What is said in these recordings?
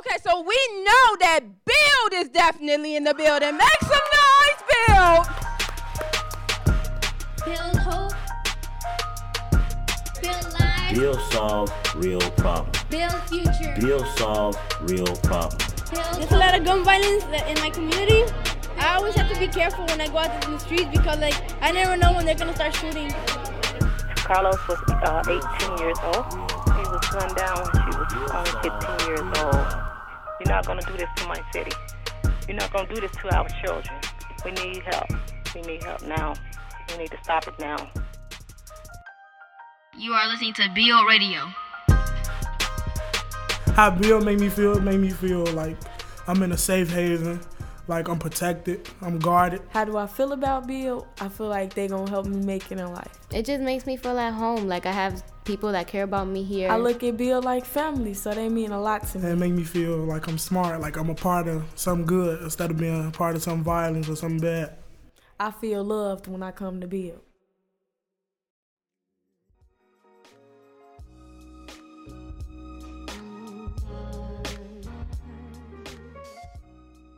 Okay, so we know that Build is definitely in the building. Make some noise, Build. Build hope. Build life. Build solve real problem. Build future. Build solve real problem. Build There's a lot of gun violence in my community. I always have to be careful when I go out in the streets because, like, I never know when they're gonna start shooting. Carlos was uh, 18 years old. He was gunned down when she was only 15 years old. You're not going to do this to my city. You're not going to do this to our children. We need help. We need help now. We need to stop it now. You are listening to BO Radio. How Build made me feel made me feel like I'm in a safe haven, like I'm protected, I'm guarded. How do I feel about Build? I feel like they gonna help me make it in life. It just makes me feel at home. Like I have people that care about me here. I look at Build like family, so they mean a lot to me. And it make me feel like I'm smart, like I'm a part of something good instead of being a part of some violence or something bad. I feel loved when I come to Build.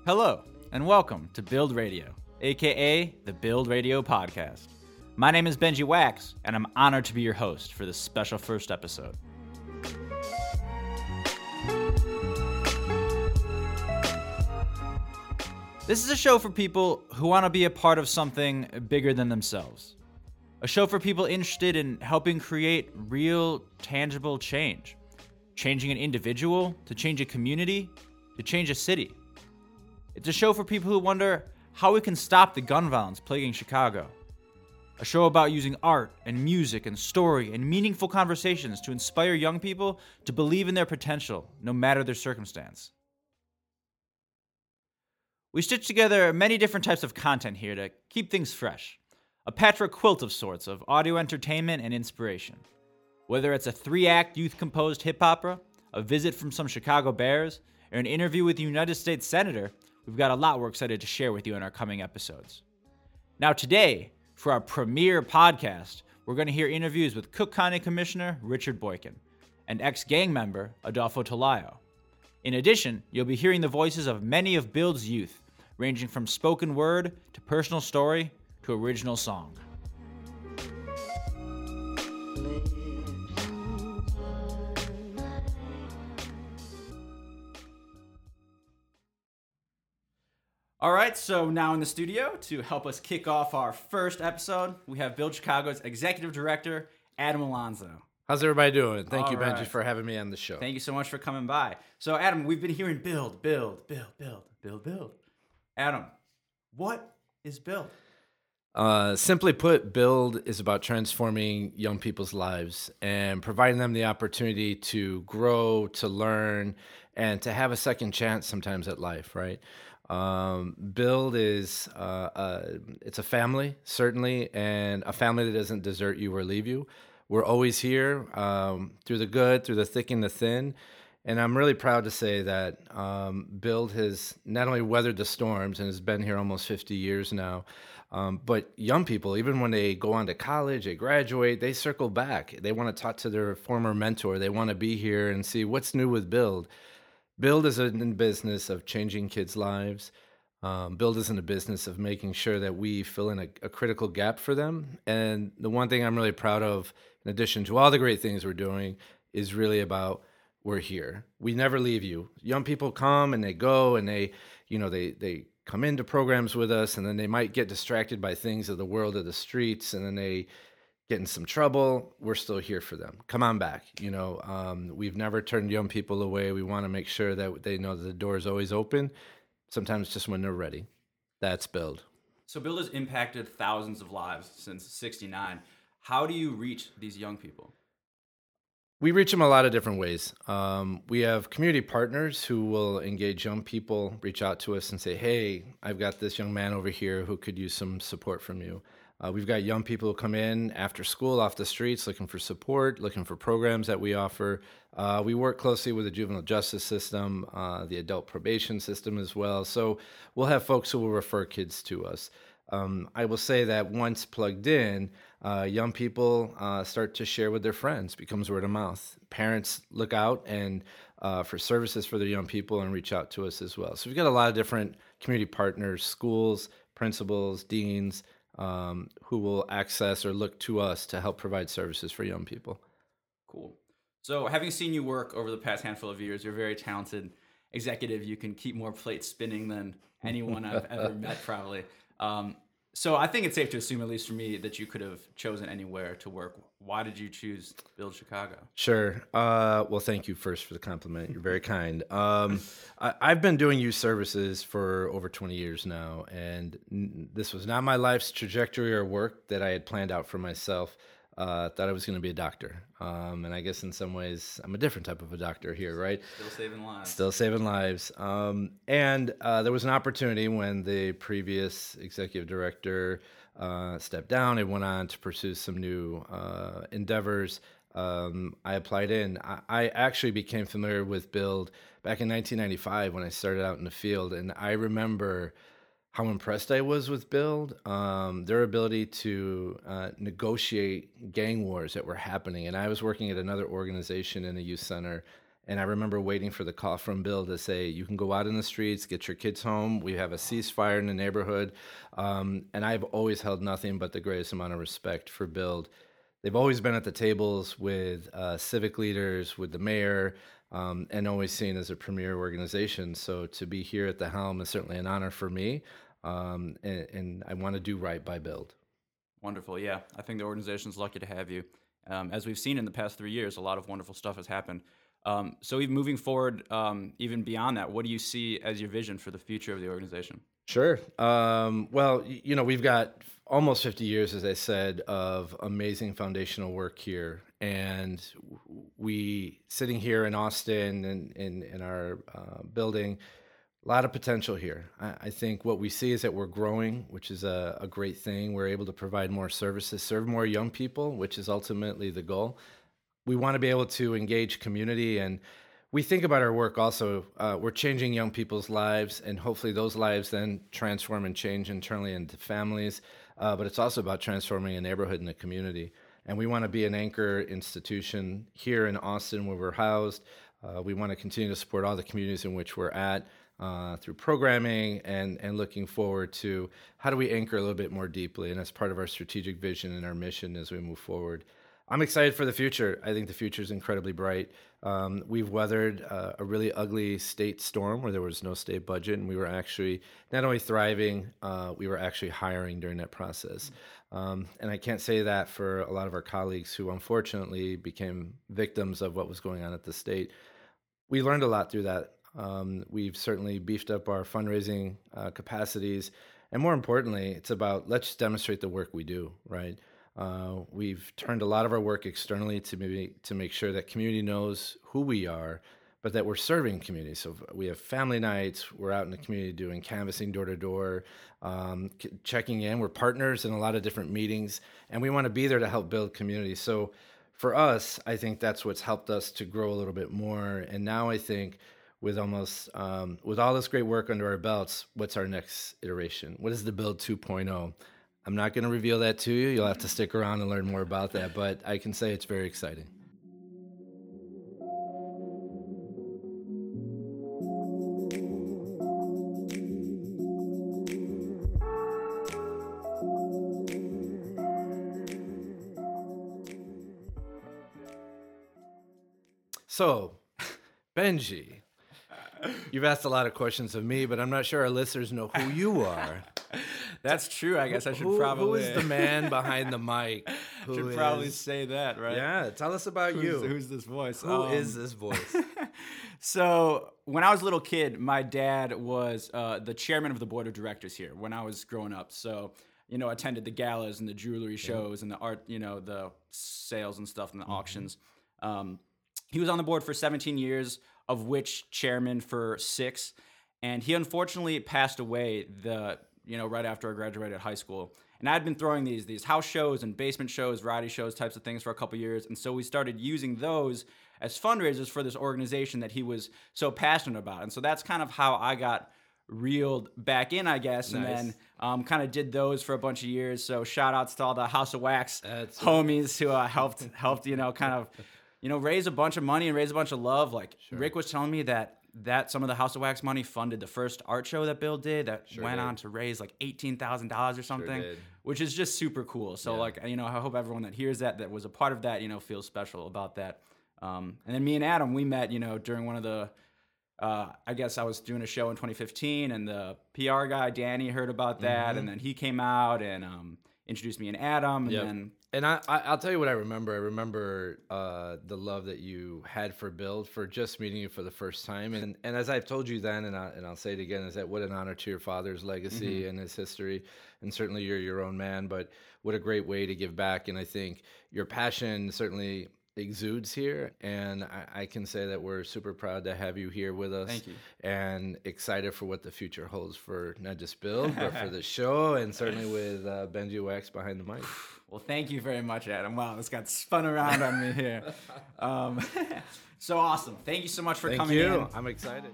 Hello, and welcome to Build Radio, aka the Build Radio Podcast. My name is Benji Wax, and I'm honored to be your host for this special first episode. This is a show for people who want to be a part of something bigger than themselves. A show for people interested in helping create real, tangible change. Changing an individual, to change a community, to change a city. It's a show for people who wonder how we can stop the gun violence plaguing Chicago. A show about using art and music and story and meaningful conversations to inspire young people to believe in their potential, no matter their circumstance. We stitch together many different types of content here to keep things fresh. A patchwork quilt of sorts of audio entertainment and inspiration. Whether it's a three act youth composed hip opera, a visit from some Chicago Bears, or an interview with a United States Senator, we've got a lot we're excited to share with you in our coming episodes. Now, today, for our premiere podcast, we're going to hear interviews with Cook County Commissioner Richard Boykin and ex gang member Adolfo Talayo. In addition, you'll be hearing the voices of many of Build's youth, ranging from spoken word to personal story to original song. All right, so now in the studio to help us kick off our first episode, we have Build Chicago's executive director, Adam Alonzo. How's everybody doing? Thank All you, Benji, right. for having me on the show. Thank you so much for coming by. So, Adam, we've been hearing build, build, build, build, build, build. Adam, what is build? Uh, simply put, Build is about transforming young people's lives and providing them the opportunity to grow, to learn, and to have a second chance sometimes at life, right? Um, Build is uh, uh, it's a family certainly, and a family that doesn't desert you or leave you. We're always here um, through the good, through the thick and the thin. And I'm really proud to say that um, Build has not only weathered the storms and has been here almost 50 years now, um, but young people, even when they go on to college, they graduate, they circle back. They want to talk to their former mentor. They want to be here and see what's new with Build. Build is in the business of changing kids' lives. Um, Build is in the business of making sure that we fill in a, a critical gap for them. And the one thing I'm really proud of, in addition to all the great things we're doing, is really about we're here. We never leave you. Young people come and they go and they, you know, they they come into programs with us and then they might get distracted by things of the world of the streets and then they get in some trouble. We're still here for them. Come on back. You know, um, we've never turned young people away. We want to make sure that they know that the door is always open. Sometimes just when they're ready. That's build. So, Build has impacted thousands of lives since 69. How do you reach these young people? We reach them a lot of different ways. Um, we have community partners who will engage young people, reach out to us and say, Hey, I've got this young man over here who could use some support from you. Uh, we've got young people who come in after school off the streets looking for support, looking for programs that we offer. Uh, we work closely with the juvenile justice system, uh, the adult probation system as well. So we'll have folks who will refer kids to us. Um, I will say that once plugged in, uh, young people uh, start to share with their friends, becomes word of mouth. Parents look out and uh, for services for their young people and reach out to us as well. So we've got a lot of different community partners, schools, principals, deans, um, who will access or look to us to help provide services for young people. Cool. So, having seen you work over the past handful of years, you're a very talented executive. You can keep more plates spinning than anyone I've ever met, probably. Um, so, I think it's safe to assume, at least for me, that you could have chosen anywhere to work. Why did you choose Build Chicago? Sure. Uh, well, thank you first for the compliment. You're very kind. Um, I, I've been doing youth services for over 20 years now, and n- this was not my life's trajectory or work that I had planned out for myself. Uh, thought I was going to be a doctor, um, and I guess in some ways I'm a different type of a doctor here, right? Still saving lives. Still saving lives. Um, and uh, there was an opportunity when the previous executive director uh, stepped down and went on to pursue some new uh, endeavors. Um, I applied in. I, I actually became familiar with Build back in 1995 when I started out in the field, and I remember how impressed I was with Build, um, their ability to uh, negotiate gang wars that were happening. And I was working at another organization in a youth center, and I remember waiting for the call from Build to say, "You can go out in the streets, get your kids home. We have a ceasefire in the neighborhood." Um, and I've always held nothing but the greatest amount of respect for Build. They've always been at the tables with uh, civic leaders, with the mayor, um, and always seen as a premier organization. So to be here at the helm is certainly an honor for me, um, and, and, I want to do right by Build. Wonderful, yeah. I think the organization's lucky to have you. Um, as we've seen in the past three years, a lot of wonderful stuff has happened. Um, so, even moving forward, um, even beyond that, what do you see as your vision for the future of the organization? Sure. Um, well, you know, we've got almost 50 years, as I said, of amazing foundational work here. And we, sitting here in Austin and in, in, our uh, building, a lot of potential here. I, I, think what we see is that we're growing, which is a, a great thing. We're able to provide more services, serve more young people, which is ultimately the goal. We want to be able to engage community and we think about our work also uh, we're changing young people's lives and hopefully those lives then transform and change internally into families uh, but it's also about transforming a neighborhood and a community and we want to be an anchor institution here in austin where we're housed uh, we want to continue to support all the communities in which we're at uh, through programming and, and looking forward to how do we anchor a little bit more deeply and that's part of our strategic vision and our mission as we move forward I'm excited for the future. I think the future is incredibly bright. Um, we've weathered uh, a really ugly state storm where there was no state budget, and we were actually not only thriving, uh, we were actually hiring during that process. Um, and I can't say that for a lot of our colleagues who unfortunately became victims of what was going on at the state. We learned a lot through that. Um, we've certainly beefed up our fundraising uh, capacities. And more importantly, it's about let's demonstrate the work we do, right? Uh, we've turned a lot of our work externally to maybe to make sure that community knows who we are, but that we're serving community. So we have family nights. We're out in the community doing canvassing door to door, um, checking in. We're partners in a lot of different meetings, and we want to be there to help build community. So for us, I think that's what's helped us to grow a little bit more. And now I think with almost um, with all this great work under our belts, what's our next iteration? What is the build 2.0? I'm not going to reveal that to you. You'll have to stick around and learn more about that, but I can say it's very exciting. So, Benji, you've asked a lot of questions of me, but I'm not sure our listeners know who you are. That's true. I guess I should who, probably. Who is the man behind the mic? Who should is... probably say that, right? Yeah. Tell us about who's, you. Who's this voice? Who um, is this voice? so when I was a little kid, my dad was uh, the chairman of the board of directors here when I was growing up. So you know, attended the galas and the jewelry shows yeah. and the art, you know, the sales and stuff and the mm-hmm. auctions. Um, he was on the board for 17 years, of which chairman for six. And he unfortunately passed away the you know, right after I graduated high school. And I'd been throwing these these house shows and basement shows, variety shows, types of things for a couple years. And so we started using those as fundraisers for this organization that he was so passionate about. And so that's kind of how I got reeled back in, I guess, nice. and then um, kind of did those for a bunch of years. So shout outs to all the House of Wax That's homies right. who uh, helped helped you know kind of you know, raise a bunch of money and raise a bunch of love. Like Rick was telling me that that some of the House of Wax money funded the first art show that Build did that Sure went did. on to raise like eighteen thousand dollars or something, did. which is just super cool. So Yeah. like you know, I hope everyone that hears that that was a part of that, you know, feels special about that. Um, and then me and Adam, we met, you know, during one of the. Uh, I guess I was doing a show in 2015, and the PR guy Danny heard about that, Mhm. and then he came out and um, introduced me and Adam, and Yep. then And I, I, I'll tell you what I remember. I remember uh, the love that you had for Build for just meeting you for the first time. And, and as I've told you then, and, I, and I'll say it again, is that what an honor to your father's legacy Mhm. and his history. And certainly you're your own man, but what a great way to give back. And I think your passion certainly exudes here. And I, I can say that we're super proud to have you here with us. Thank you. And excited for what the future holds for not just Build, but for the show and certainly with uh, Benji Wax behind the mic. Well, thank you very much, Adam. Wow, this got spun around on me here. Um, so awesome. Thank you so much for Thank coming you. in. I'm excited.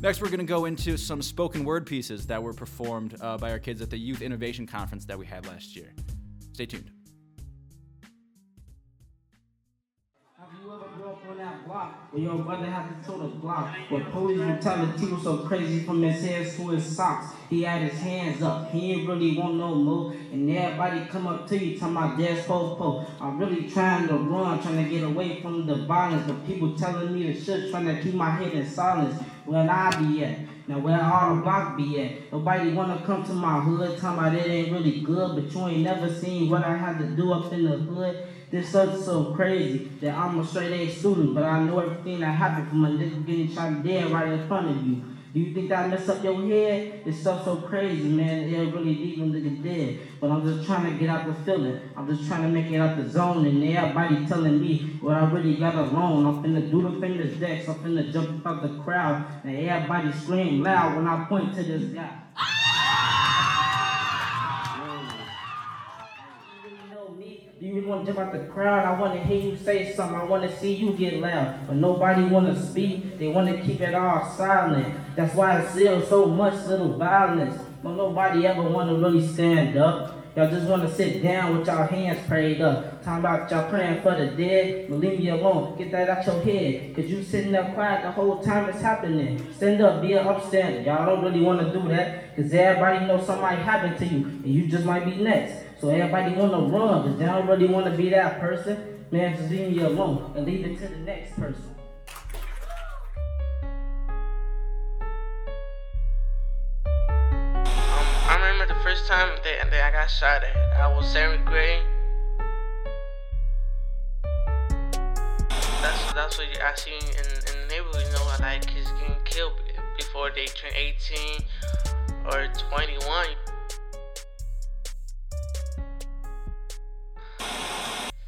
Next, we're going to go into some spoken word pieces that were performed uh, by our kids at the Youth Innovation Conference that we had last year. Stay tuned. On that block your brother had to toe the block. Where police brutality was so crazy from his head to his socks. He had his hands up, he ain't really want no more. And everybody come up to you talking about there's po po. I'm really trying to run, trying to get away from the violence. But people telling me to shut, trying to keep my head in silence. Where I be at? Now where all the block be at? Nobody wanna come to my hood, talking about it ain't really good, but you ain't never seen what I had to do up in the hood. This stuff's so crazy that I'm a straight A student, but I know everything that happened from a nigga getting shot dead right in front of you. Do you think that mess up your head? This stuff so crazy, man. It really leave a nigga dead. But I'm just trying to get out the feeling. I'm just trying to make it out the zone. And everybody telling me what I really got alone. I'm finna do the famous decks. I'm finna jump out the crowd. And everybody scream loud when I point to this guy. Do you really want to jump out the crowd? I want to hear you say something. I want to see you get loud. But nobody want to speak. They want to keep it all silent. That's why it's still so much little violence. But nobody ever want to really stand up. Y'all just want to sit down with y'all hands prayed up. Talking about y'all praying for the dead. But leave me alone. Get that out your head. Because you sitting there quiet the whole time it's happening. Stand up. Be an upstander. Y'all don't really want to do that. Because everybody knows something happened to you. And you just might be next. So everybody want to run, but they don't really want to be that person. Man, just leave me alone and leave it to the next person. First time that, that I got shot at. I was seventh grade. That's that's what I see in, in the neighborhood. You know, like kids getting killed before they turn 18 or 21.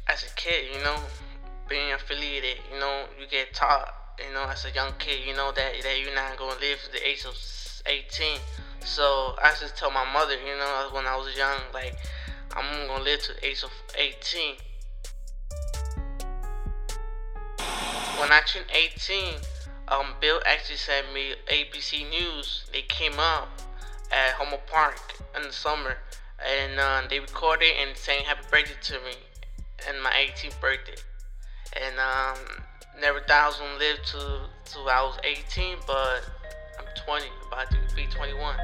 As a kid, you know, being affiliated, you know, you get taught, you know, as a young kid, you know that that you're not gonna live to the age of 18. So I just tell my mother, you know, when I was young, like I'm gonna live to the age of 18. When I turned 18, um, Build actually sent me ABC News. They came up at Humboldt Park in the summer, and uh, they recorded and saying happy birthday to me, and my 18th birthday. And um, never thought I was gonna live to till I was 18, but I'm 20, about to be 21.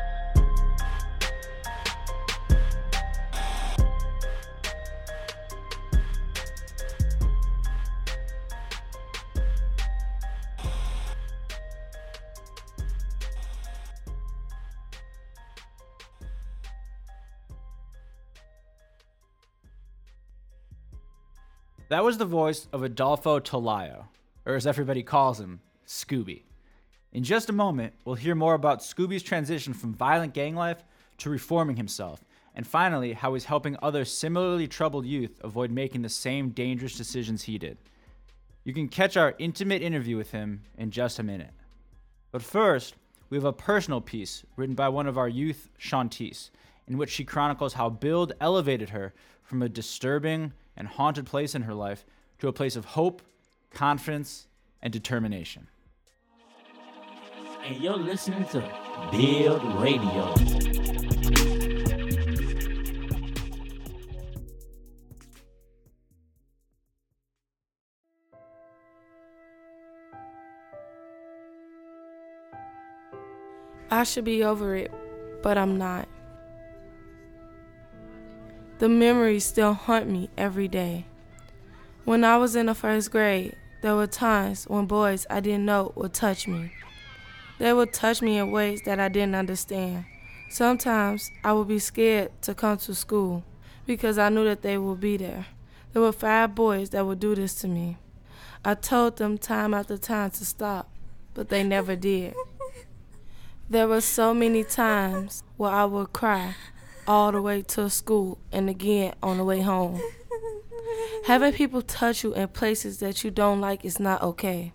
That was the voice of Adolfo Tolayo, or as everybody calls him, Scooby. In just a moment, we'll hear more about Scooby's transition from violent gang life to reforming himself, and finally, how he's helping other similarly troubled youth avoid making the same dangerous decisions he did. You can catch our intimate interview with him in just a minute. But first, we have a personal piece written by one of our youth, Shantice, in which she chronicles how Build elevated her from a disturbing and haunted place in her life to a place of hope, confidence, and determination. and you're listening to Build Radio. I should be over it, but I'm not. The memories still haunt me every day. When I was in the first grade, there were times when boys I didn't know would touch me. They would touch me in ways that I didn't understand. Sometimes I would be scared to come to school because I knew that they would be there. There were five boys that would do this to me. I told them time after time to stop, but they never did. There were so many times where I would cry all the way to school and again on the way home. Having people touch you in places that you don't like is not okay.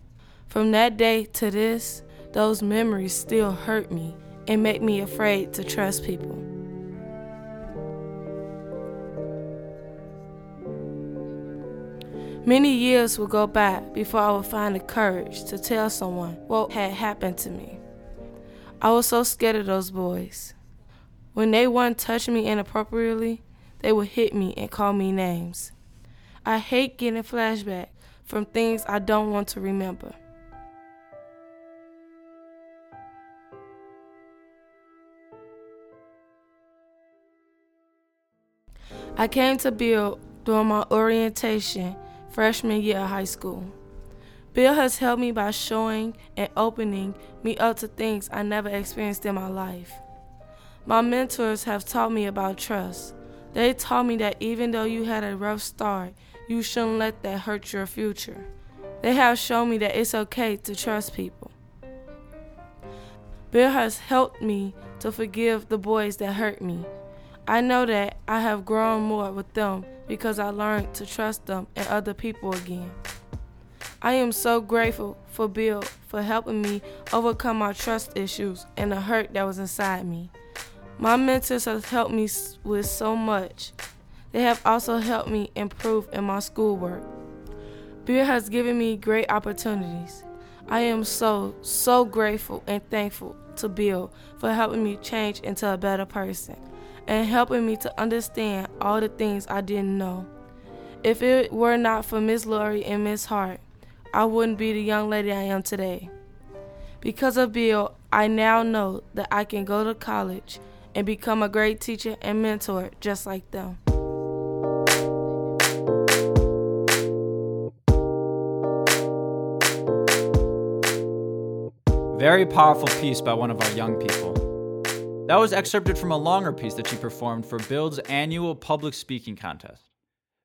From that day to this, those memories still hurt me and make me afraid to trust people. Many years would go by before I would find the courage to tell someone what had happened to me. I was so scared of those boys. When they wouldn't touch me inappropriately, they would hit me and call me names. I hate getting flashback from things I don't want to remember. I came to Build during my orientation freshman year of high school. Build has helped me by showing and opening me up to things I never experienced in my life. My mentors have taught me about trust. They taught me that even though you had a rough start, you shouldn't let that hurt your future. They have shown me that it's okay to trust people. Build has helped me to forgive the boys that hurt me. I know that I have grown more with them because I learned to trust them and other people again. I am so grateful for Build for helping me overcome my trust issues and the hurt that was inside me. My mentors have helped me with so much. They have also helped me improve in my schoolwork. Build has given me great opportunities. I am so, so grateful and thankful to Build for helping me change into a better person and helping me to understand all the things I didn't know. If it were not for Miss Lori and Miss Hart, I wouldn't be the young lady I am today. Because of Build, I now know that I can go to college and become a great teacher and mentor just like them. Very powerful piece by one of our young people. That was excerpted from a longer piece that she performed for Build's annual public speaking contest.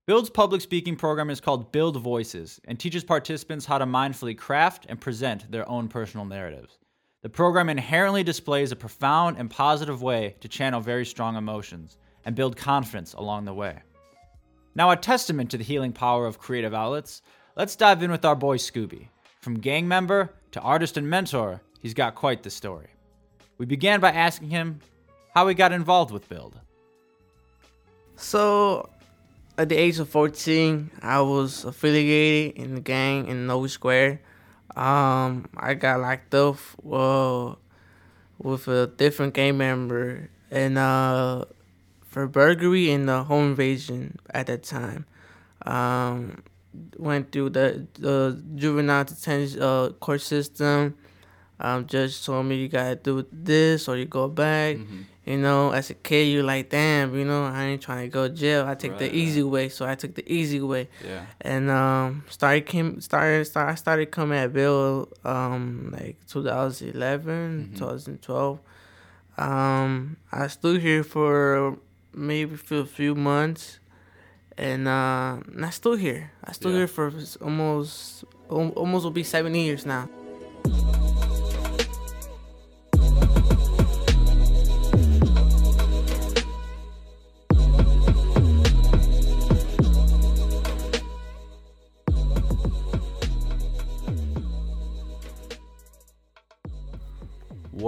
Build's public speaking program is called Build Voices and teaches participants how to mindfully craft and present their own personal narratives. The program inherently displays a profound and positive way to channel very strong emotions and build confidence along the way. Now, a testament to the healing power of creative outlets, let's dive in with our boy Scooby. From gang member to artist and mentor, he's got quite the story. We began by asking him how he got involved with Build. So, at the age of 14, I was affiliated in the gang in Noe Square. Um, I got locked up uh, with a different gang member and uh, for burglary and the home invasion at that time. Um, went through the the juvenile detention uh, court system. Um, judge told me you gotta do this or you go back. Mm-hmm. You know, as a kid, you're like, damn, you know, I ain't trying to go to jail. I take Right, the easy way, so I took the easy way. Yeah. And um, started came started start I started coming at Build um like 2011, 2012. Um, I stood here for maybe for a few months, and uh, and I stood here. I stood Yeah. here for almost almost will be seven years now.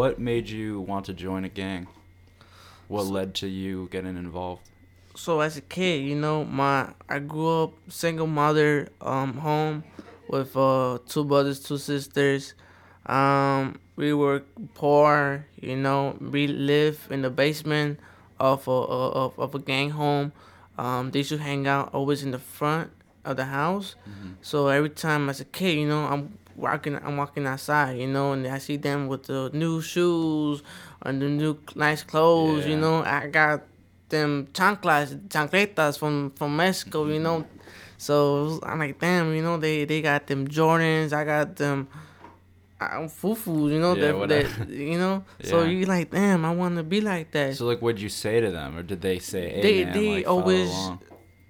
What made you want to join a gang? What led to you getting involved? so as a kid, you know, my I grew up single mother um home with uh two brothers, two sisters. Um, we were poor, you know. We live in the basement of a of, of a gang home. Um, they should hang out always in the front of the house. So every time as a kid, you know, I'm walking I'm walking outside, you know, and I see them with the new shoes and the new nice clothes, you know. I got them chanclas, chancletas from from Mexico, you know. So I'm like, damn, you know, they they got them Jordans, I got them uh, fufu, you know, Yeah, that, that you know. So you like, damn, I want to be like that. So like, what'd you say to them, or did they say, "Hey they man, they like, always along"?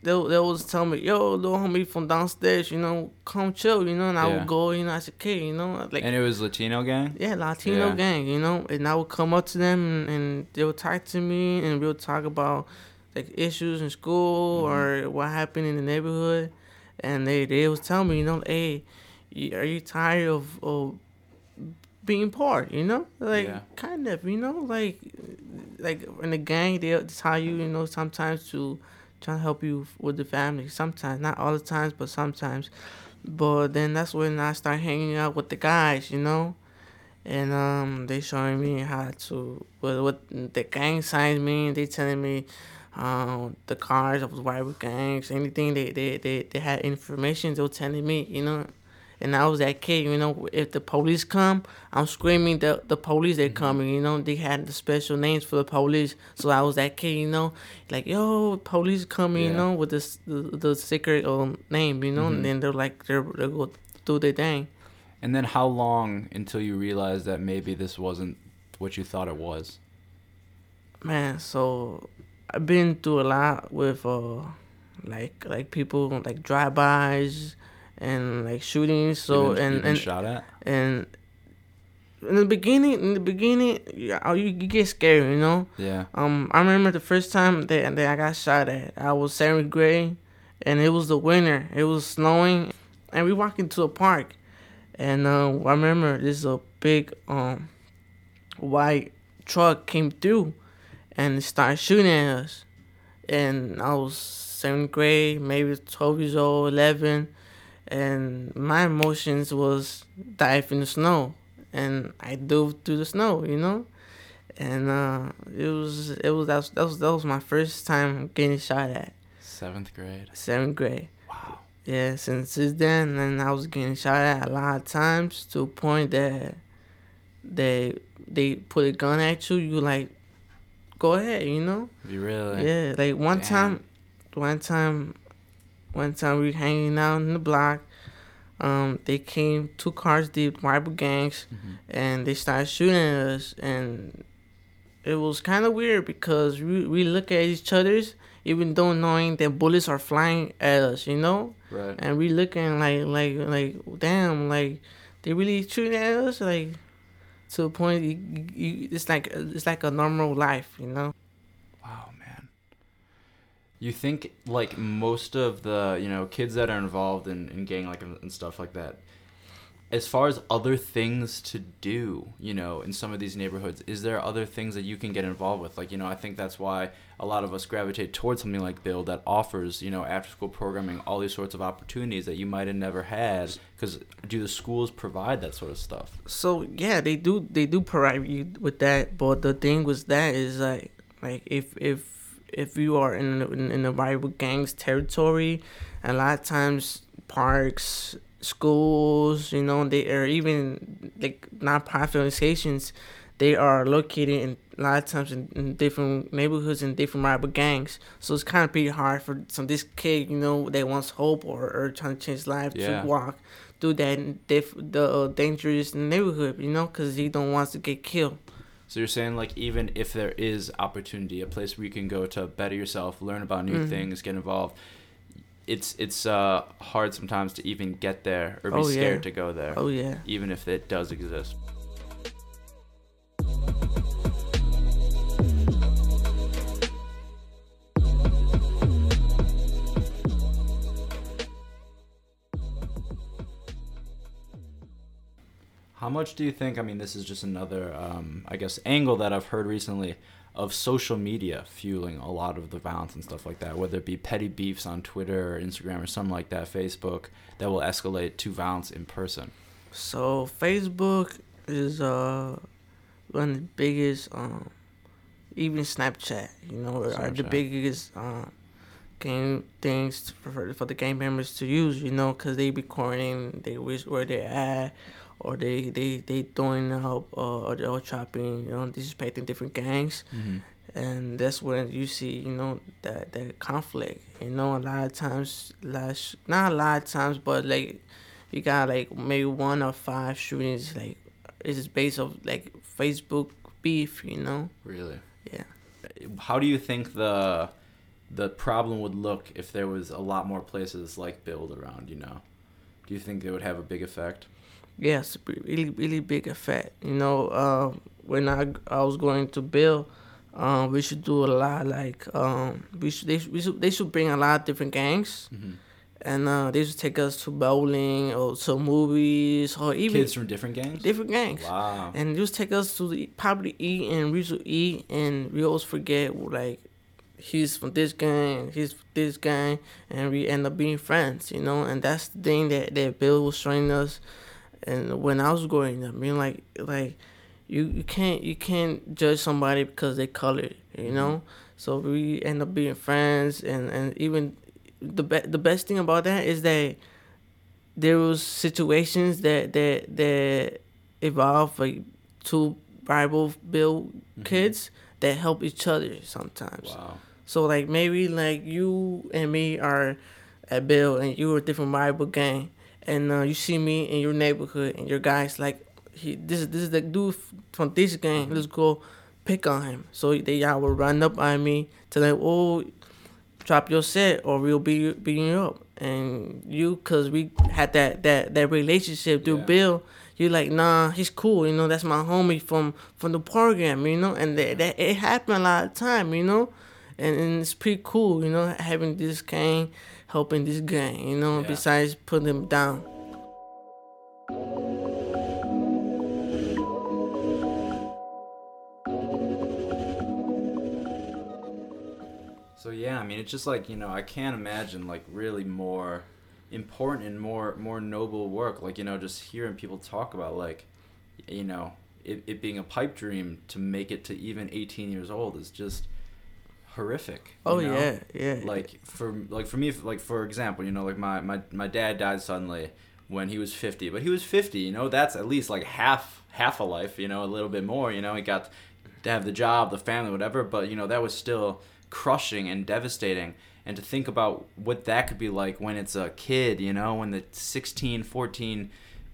They they always tell me, yo, little homie from downstairs, you know, come chill, you know, and I Yeah. would go, you know, as a kid, you know, like and it was Latino gang. yeah, Latino Yeah. gang, you know, and I would come up to them and, and they would talk to me and we would talk about like issues in school Mm-hmm. or what happened in the neighborhood, and they they was telling me, you know, hey, are you tired of, of being poor, you know, like Yeah. kind of, you know, like like in the gang they tell you, you know, sometimes to try to help you with the family. Sometimes, not all the times, but sometimes. But then that's when I start hanging out with the guys, you know, and um, they showing me how to what what the gang signs mean. They telling me um the cars of rival gangs, anything they they they, they had information. They were telling me, you know. And I was that kid, you know. If the police come, I'm screaming the the police they coming. You know, they had the special names for the police, so I was that kid, you know, like yo, police coming, you know, with this the, the secret um, name, you know. Mhm. And then they're like they're they go do their thing. And then how long until you realized that maybe this wasn't what you thought it was? Man, so I've been through a lot with uh like like people like drive-bys and like shootings. So been- and and shot at? and in the beginning, in the beginning, you, you, you get scared, you know. Yeah. Um, I remember the first time that, that I got shot at. I was seventh grade, and it was the winter. It was snowing, and we walked into a park, and uh, I remember this a big um white truck came through, and started shooting at us, and I was seventh grade, maybe twelve years old, eleven, and my emotions was dive in the snow, and I dove through the snow, you know and uh, it was it was that was, that was that was my first time getting shot at. Seventh grade. Seventh grade. Wow. Yeah, since since then, and I was getting shot at a lot of times to a point that they they put a gun at you. You like, go ahead, you know. You really? Yeah, like one Damn. time, one time, one time we hanging out in the block. Um, they came two cars deep, rival gangs, and they started shooting at us, and it was kind of weird because we we look at each other's, even though knowing that bullets are flying at us, you know, Right. and we looking like like like damn, like they really shooting at us, like to a point you, you, it's like it's like a normal life, you know. You think like most of the you know kids that are involved in, in gang like and stuff like that, as far as other things to do, you know, in some of these neighborhoods, is there other things that you can get involved with? Like you know, I think that's why a lot of us gravitate towards something like Build that offers you know after school programming, all these sorts of opportunities that you might have never had. Because do the schools provide that sort of stuff? So yeah, they do they do provide you with that, but the thing with that is like like if if if you are in in, in the rival gangs territory, a lot of times parks, schools, you know, they are even like non-profit organizations, they are located in a lot of times in, in different neighborhoods and different rival gangs. So it's kind of pretty hard for some this kid, you know, that wants hope or, or trying to change life Yeah. to walk through that diff, the uh, dangerous neighborhood, you know, because he don't want to get killed. So you're saying like even if there is opportunity, a place where you can go to better yourself, learn about new Mhm. things, get involved. It's it's uh, hard sometimes to even get there or be Oh, yeah. scared to go there. Oh, yeah. Even if it does exist. How much do you think? I mean, this is just another, um, I guess, angle that I've heard recently of social media fueling a lot of the violence and stuff like that. Whether it be petty beefs on Twitter or Instagram or something like that, Facebook, that will escalate to violence in person. So Facebook is uh one of the biggest um even Snapchat, you know, are the biggest um game things for for the game members to use, you know, cause they be recording, they wish where they're at, or they they they throwing up, uh, or they're all chopping, you know, disrespecting different gangs, Mhm. and that's when you see, you know, that that conflict. You know, a lot of times, last not a lot of times, but like you got like maybe one or five shootings, like it's based off like Facebook beef, you know. Really? Yeah. How do you think the the problem would look if there was a lot more places like Build around? You know, do you think it would have a big effect? Yes, really, really big effect. You know, uh, when I I was going to Build, um, we should do a lot like um, we should they, should- we should they should bring a lot of different gangs, Mhm. and uh, they should take us to bowling or to movies or even Kids from different gangs? Different gangs. Wow. And just take us to the, probably eat and we should eat and we always forget like he's from this gang, he's from this gang, and we end up being friends, you know. And that's the thing that that Build was showing us. And when I was growing up, I mean, like like you you can't you can't judge somebody because they colored, you mm-hmm. know. So we end up being friends, and and even the be- the best thing about that is that there was situations that that that evolved like two Bible Build mm-hmm. kids that help each other sometimes. Wow. So like maybe like you and me are at Build and you are a different Bible gang, and uh, you see me in your neighborhood and your guys like he this is this is the dude from this gang. Let's go pick on him. So they y'all will run up on me to like oh drop your set or we'll be beating you up. And you, cause we had that that that relationship through Build. You're like nah, he's cool. You know that's my homie from from the program. You know, and that, that it happened a lot of time. You know, and, and it's pretty cool. You know, having this gang helping this gang. You know, besides putting them down. So yeah, I mean, it's just like you know, I can't imagine like really more important and more more noble work. Like you know, just hearing people talk about like, you know, it, it being a pipe dream to make it to even 18 years old is just horrific. Oh, know? yeah, yeah. Like for like for me, like for example, you know, like my my my dad died suddenly when he was 50, but he was 50. You know, that's at least like half half a life. You know, a little bit more. You know, he got to have the job, the family, whatever. But you know, that was still crushing and devastating. And to think about what that could be like when it's a kid, you know, when the 16, 14,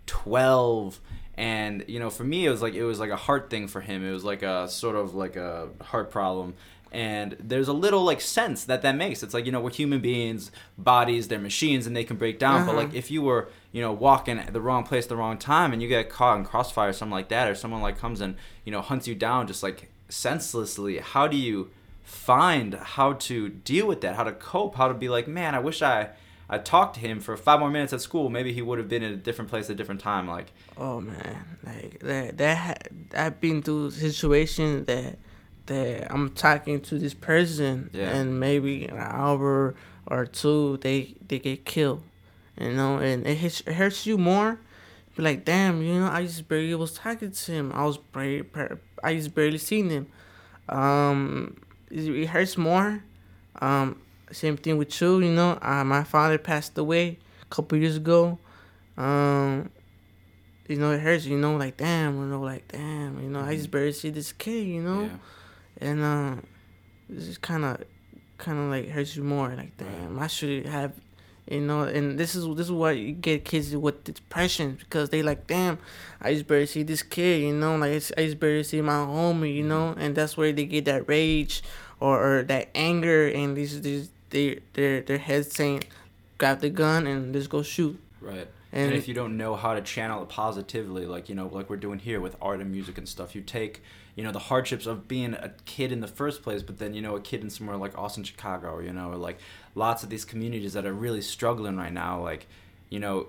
12 and you know for me it was like it was like a heart thing for him it was like a sort of like a heart problem and there's a little like sense that that makes. It's like you know we're human beings bodies they're machines and they can break down. But Uh-huh. like if you were you know walking at the wrong place at the wrong time and you get caught in crossfire or something like that or someone like comes and you know hunts you down just like senselessly how do you find how to deal with that? How to cope? How to be like man i wish i i talked to him for five more minutes at school. Maybe he would have been in a different place at a different time. Like Oh man, like that that ha- I've been through situations that that I'm talking to this person Yeah. and maybe an hour or two they they get killed, you know, and it hits it hurts you more. Be like, damn, you know, I just barely was talking to him. I was barely, I just barely seen him. Um, it, it hurts more. Um, same thing with you, you know. Uh, my father passed away a couple years ago. Um, you know, it hurts, you know, like damn, you know, like damn, you know, I just barely see this kid, you know, and uh, it's just kind of, kind of like hurts you more, like damn, I should have, you know, and this is this is why you get kids with depression because they like damn, I just barely see this kid, you know, like it's, I just barely see my homie, you know, and that's where they get that rage or, or that anger, and these these they their their heads saying, grab the gun and let's go shoot. Right. And, if you don't know how to channel it positively, like you know, like we're doing here with art and music and stuff, you take you know the hardships of being a kid in the first place, but then you know a kid in somewhere like Austin, Chicago, you know, or like lots of these communities that are really struggling right now. Like, you know,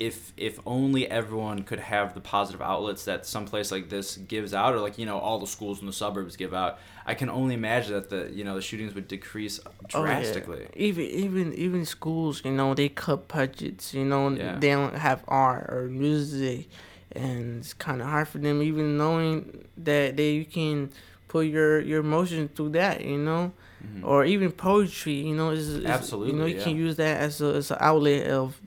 if if only everyone could have the positive outlets that some place like this gives out, or like you know all the schools in the suburbs give out, I can only imagine that the you know the shootings would decrease Oh, yeah. drastically. Even even even schools, you know, they cut budgets. You know, Yeah. they don't have art or music, and it's kind of hard for them even knowing that that you can put your your emotions through that, you know, Mhm. or even poetry, you know, is you know Absolutely, you can use that as a as an outlet of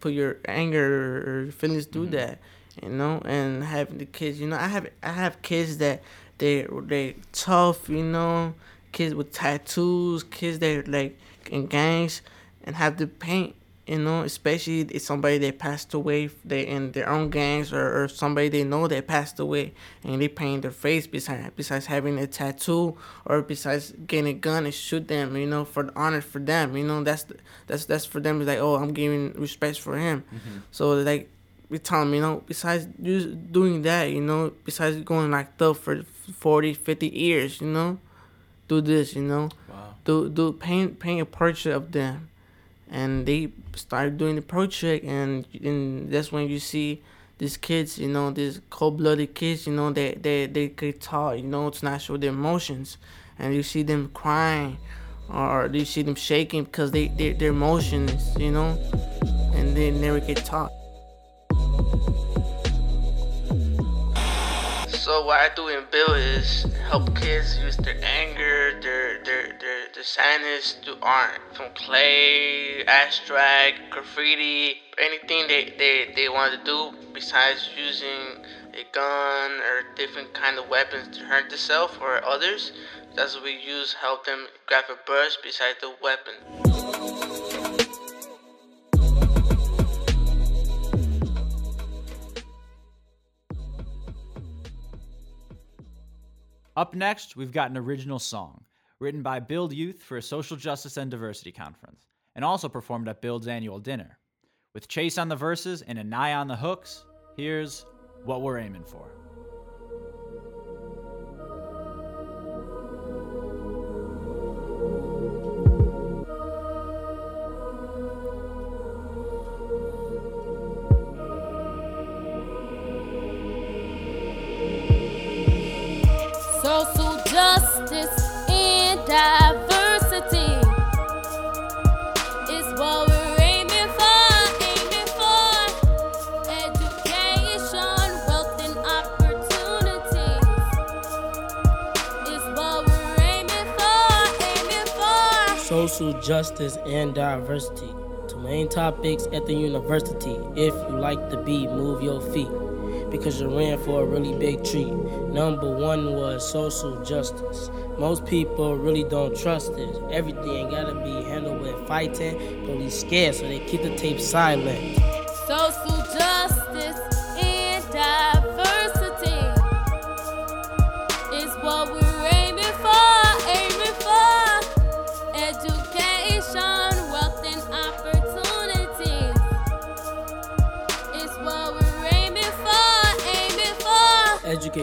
put your anger or feelings through Mm-hmm. that, you know, and having the kids, you know, I have I have kids that they they tough, you know, kids with tattoos, kids that like in gangs and have to paint, you know, especially if somebody that passed away, they in their own gangs or, or somebody they know that passed away and they paint their face besides besides having a tattoo or besides getting a gun and shoot them, you know, for the honor for them, you know, that's that's that's for them. It's like, oh, I'm giving respect for him. Mhm. So like we tell them, you know, besides you doing that, you know, besides going like up for 40, 50 years, you know, do this, you know, Wow. do do paint paint a portrait of them, and they start doing the portrait, and and that's when you see these kids, you know, these cold-blooded kids, you know, they they they get taught, you know, to not show their emotions, and you see them crying, or you see them shaking because they, they their emotions, you know, and they never get taught. So what I do in Build is help kids use their anger, their their their, their sadness to art. From clay, abstract, graffiti, anything they, they, they want to do besides using a gun or different kind of weapons to hurt themselves or others. That's what we use help them grab a brush beside the weapon. Up next, we've got an original song written by Build Youth for a social justice and diversity conference, and also performed at Build's annual dinner. With Chase on the verses and Anaya on the hooks, here's what we're aiming for. Social justice and diversity. Two main topics at the university. If you like the beat, move your feet. Because you ran for a really big treat. Number one was social justice. Most people really don't trust it. Everything gotta be handled with fighting. Police scared, so they keep the tape silent.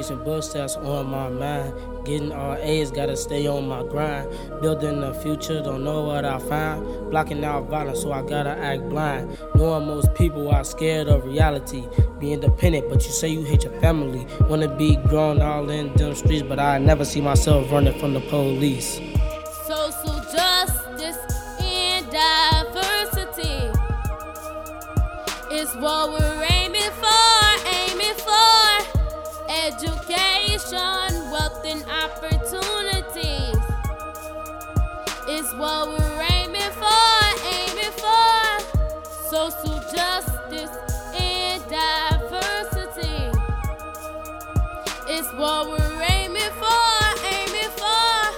Education books that's on my mind. Getting all A's, gotta stay on my grind. Building the future, don't know what I find. Blocking out violence, so I gotta act blind. Knowing most people are scared of reality. Be independent, but you say you hate your family. Wanna be grown all in them streets, but I never see myself running from the police. Social justice and diversity is what we're Education, wealth, and opportunities is what we're aiming for, aiming for. Social justice and diversity is what we're aiming for, aiming for.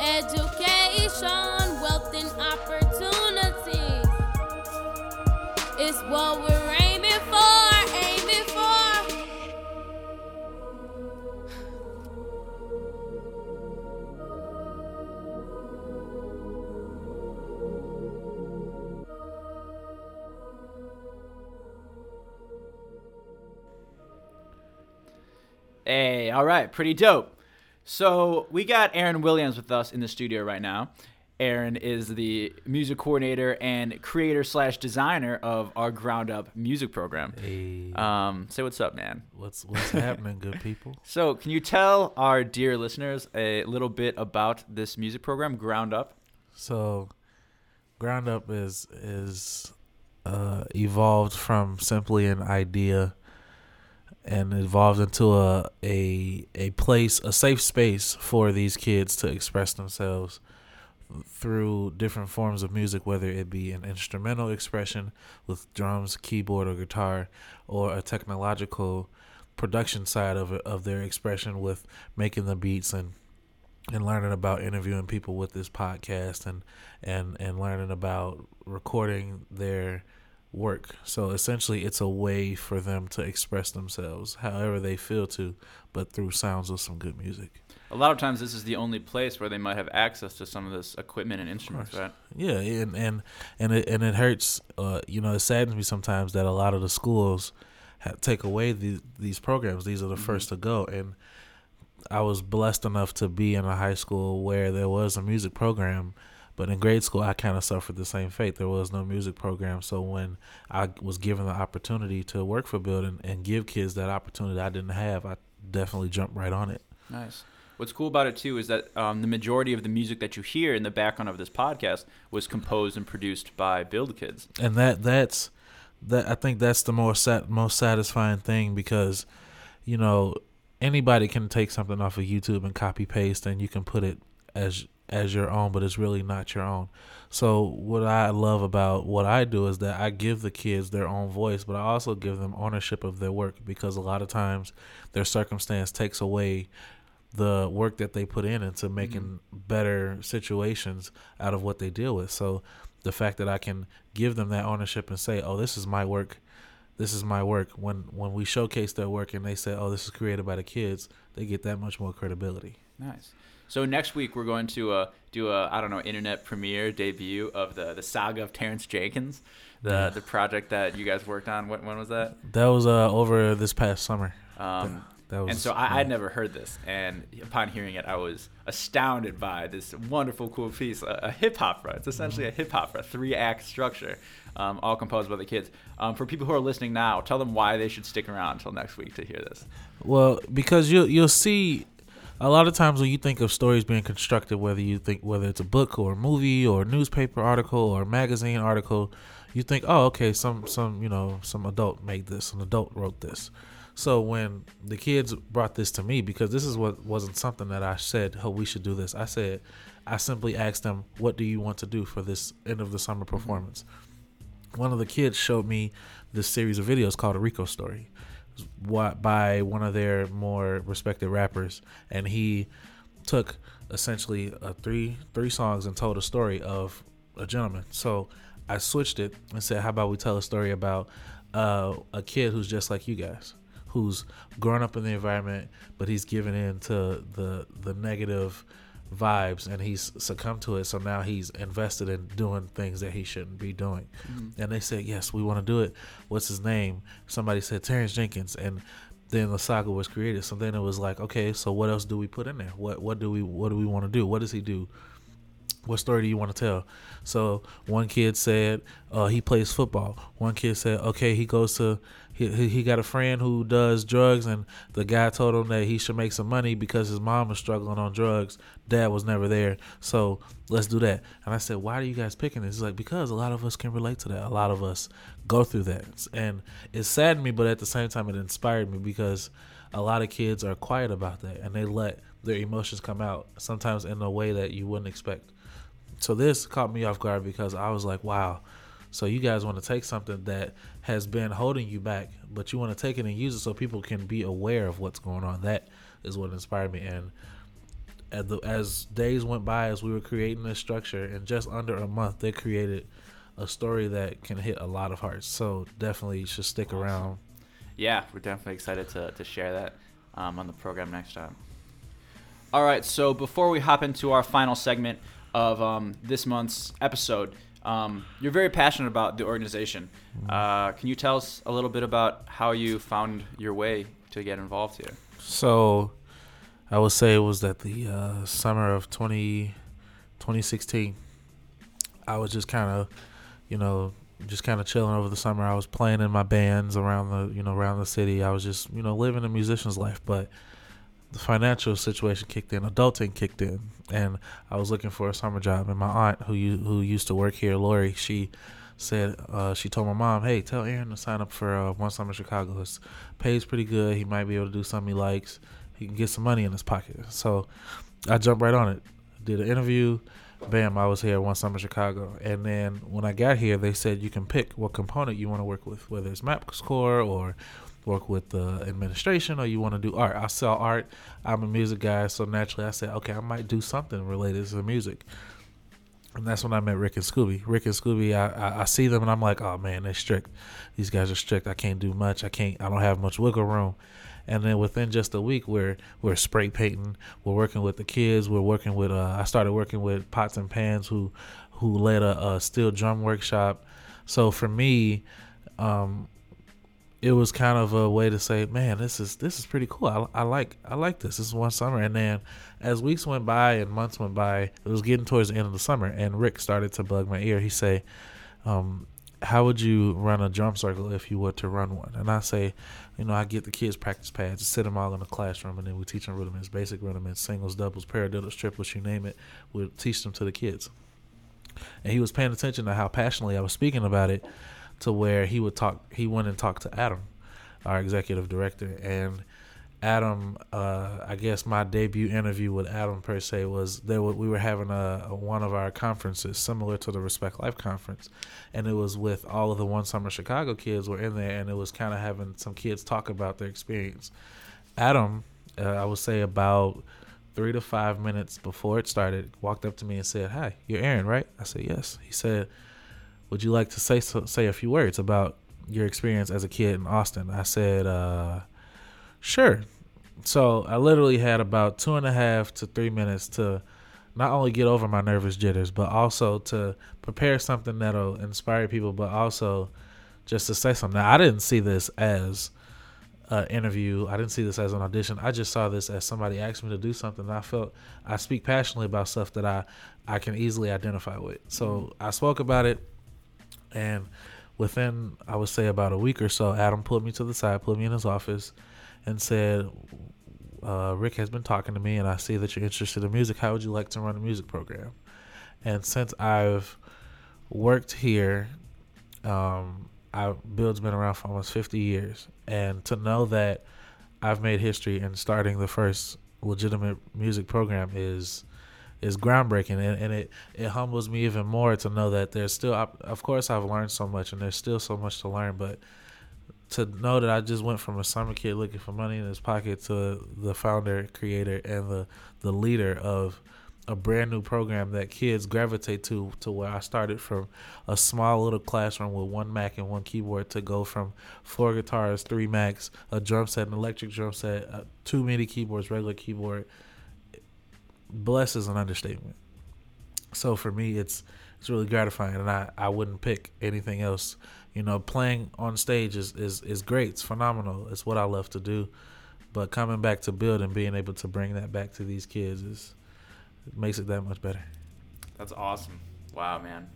Education, wealth, and opportunities is what we're Hey, all right, pretty dope. So we got Aaron Williams with us in the studio right now. Aaron is the music coordinator and creator slash designer of our ground up music program. Hey. Um, say what's up, man. What's what's happening, good people? So, can you tell our dear listeners a little bit about this music program, Ground Up? So, ground up is is uh, evolved from simply an idea and evolved into a a a place, a safe space for these kids to express themselves through different forms of music, whether it be an instrumental expression with drums, keyboard, or guitar, or a technological production side of of their expression with making the beats and and learning about interviewing people with this podcast and and and learning about recording their work. So essentially, it's a way for them to express themselves however they feel to, but through sounds of some good music. A lot of times, this is the only place where they might have access to some of this equipment and instruments, right? Yeah, and and and it and it hurts. Uh, you know, it saddens me sometimes that a lot of the schools take away these these programs. These are the first to go, and I was blessed enough to be in a high school where there was a music program. But in grade school, I kind of suffered the same fate. There was no music program. So when I was given the opportunity to work for Building and give kids that opportunity I didn't have, I definitely jumped right on it. Nice. What's cool about it too is that um, the majority of the music that you hear in the background of this podcast was composed and produced by Build Kids. and that that's that I think that's the most sat, most satisfying thing because you know anybody can take something off of YouTube and copy paste and you can put it as as your own but it's really not your own. So what I love about what I do is that I give the kids their own voice but I also give them ownership of their work because a lot of times their circumstance takes away the work that they put in into making mm-hmm. better situations out of what they deal with. So the fact that I can give them that ownership and say, "Oh, this is my work. This is my work." When when we showcase their work and they say, "Oh, this is created by the kids," they get that much more credibility. Nice. So next week we're going to uh, do a I don't know internet premiere debut of the the saga of Terrence Jenkins, the Yeah. the project that you guys worked on. When, when was that? That was uh over this past summer. Um, that was and so I, I'd never heard this, and upon hearing it, I was astounded by this wonderful, cool piece, a, a hip opera. It's essentially a hip opera, three act structure, um, all composed by the kids. Um, for people who are listening now, tell them why they should stick around until next week to hear this. Well, because you you'll see a lot of times when you think of stories being constructed, whether you think whether it's a book or a movie or a newspaper article or a magazine article, you think, oh, okay, some some you know some adult made this, an adult wrote this. So when the kids brought this to me, because this is what wasn't something that I said, oh, we should do this. I said, I simply asked them, what do you want to do for this end of the summer mm-hmm. performance? One of the kids showed me this series of videos called a Rico story what by one of their more respected rappers and he took essentially three three songs and told a story of a gentleman. So i switched it and said how about we tell a story about uh, a kid who's just like you guys who's grown up in the environment but he's given in to the the negative vibes and he's succumbed to it. So now he's invested in doing things that he shouldn't be doing. Mhm. and they said yes we want to do it. What's his name? Somebody said terrence jenkins. And then the saga was created. So then it was like okay so what else do we put in there? What what do we what do we want to do? What does he do? What story do you want to tell? So one kid said uh, he plays football. One kid said, okay, he goes to he he got a friend who does drugs, and the guy told him that he should make some money because his mom was struggling on drugs. Dad was never there, so let's do that. And I said, why are you guys picking this? He's like, because a lot of us can relate to that. A lot of us go through that, and it saddened me, but at the same time, it inspired me because a lot of kids are quiet about that, and they let their emotions come out sometimes in a way that you wouldn't expect so this caught me off guard because I was like, wow. So you guys want to take something that has been holding you back, but you want to take it and use it so people can be aware of what's going on. That is what inspired me. And as, the, as days went by, as we were creating this structure, in just under a month, they created a story that can hit a lot of hearts. So definitely should stick around. Yeah, we're definitely excited to, to share that um, on the program next time. All right, so before we hop into our final segment of um, this month's episode, um, you're very passionate about the organization. Uh, can you tell us a little bit about how you found your way to get involved here? So I would say it was that the uh, summer of 20, 2016. I was just kind of, you know, just kind of chilling over the summer. I was playing in my bands around the, you know, around the city. I was just, you know, living a musician's life. But the financial situation kicked in, adulting kicked in, and I was looking for a summer job. And my aunt, who who used to work here, Lori, she said uh, she told my mom, "Hey, tell Aaron to sign up for uh, One Summer Chicago. Pays pretty good. He might be able to do something he likes. He can get some money in his pocket." So I jumped right on it. Did an interview. Bam! I was here One Summer Chicago, and then when I got here, they said you can pick what component you want to work with, whether it's MapScore or work with the administration or you want to do art. I sell art. I'm a music guy, so naturally I said, okay, I might do something related to music. And that's when I met Rick and Scooby. Rick and Scooby, I, I, I see them and I'm like, oh man, they're strict. These guys are strict. I can't do much. I can't. I don't have much wiggle room. And then within just a week, we're we're spray painting. We're working with the kids. We're working with. Uh, I started working with Pots and Pans, who who led a, a steel drum workshop. So for me, um, it was kind of a way to say, man, this is this is pretty cool. I, I like I like this. This is one summer, and then as weeks went by and months went by, it was getting towards the end of the summer, and Rick started to bug my ear. He say, um, "How would you run a drum circle if you were to run one?" And I say, you know, I get the kids practice pads, sit them all in the classroom, and then we teach them rudiments, basic rudiments, singles, doubles, paradiddles, triplets, you name it. We'll teach them to the kids. And he was paying attention to how passionately I was speaking about it to where he would talk. He went and talked to Adam, our executive director, and Adam. Uh, I guess my debut interview with Adam per se was there. We were having a, a, one of our conferences similar to the Respect Life conference, and it was with all of the One Summer Chicago kids were in there, and it was kind of having some kids talk about their experience. Adam, uh, I would say about three to five minutes before it started, walked up to me and said, "Hi, you're Aaron, right?" I said, "Yes." He said would you like to say say a few words about your experience as a kid in Austin? I said, uh, sure. So I literally had about two and a half to three minutes to not only get over my nervous jitters, but also to prepare something that'll inspire people, but also just to say something. Now, I didn't see this as an interview. I didn't see this as an audition. I just saw this as somebody asked me to do something. I felt I speak passionately about stuff that I, I can easily identify with. So I spoke about it. And within, I would say, about a week or so, Adam pulled me to the side, pulled me in his office, and said, uh, Rick has been talking to me, and I see that you're interested in music. How would you like to run a music program? And since I've worked here, um, I Build's been around for almost 50 years, and to know that I've made history in starting the first legitimate music program is is groundbreaking and, and it it humbles me even more to know that there's still of course I've learned so much and there's still so much to learn but to know that I just went from a summer kid looking for money in his pocket to the founder, creator, and the the leader of a brand new program that kids gravitate to to where I started from a small little classroom with one Mac and one keyboard to go from four guitars, three Macs, a drum set, an electric drum set, uh, two MIDI keyboards, regular keyboard, bless is an understatement. So for me, it's it's really gratifying, and I, I wouldn't pick anything else. You know, playing on stage is, is, is great. It's phenomenal. It's what I love to do. But coming back to Build and being able to bring that back to these kids is it makes it that much better. That's awesome. Wow, man.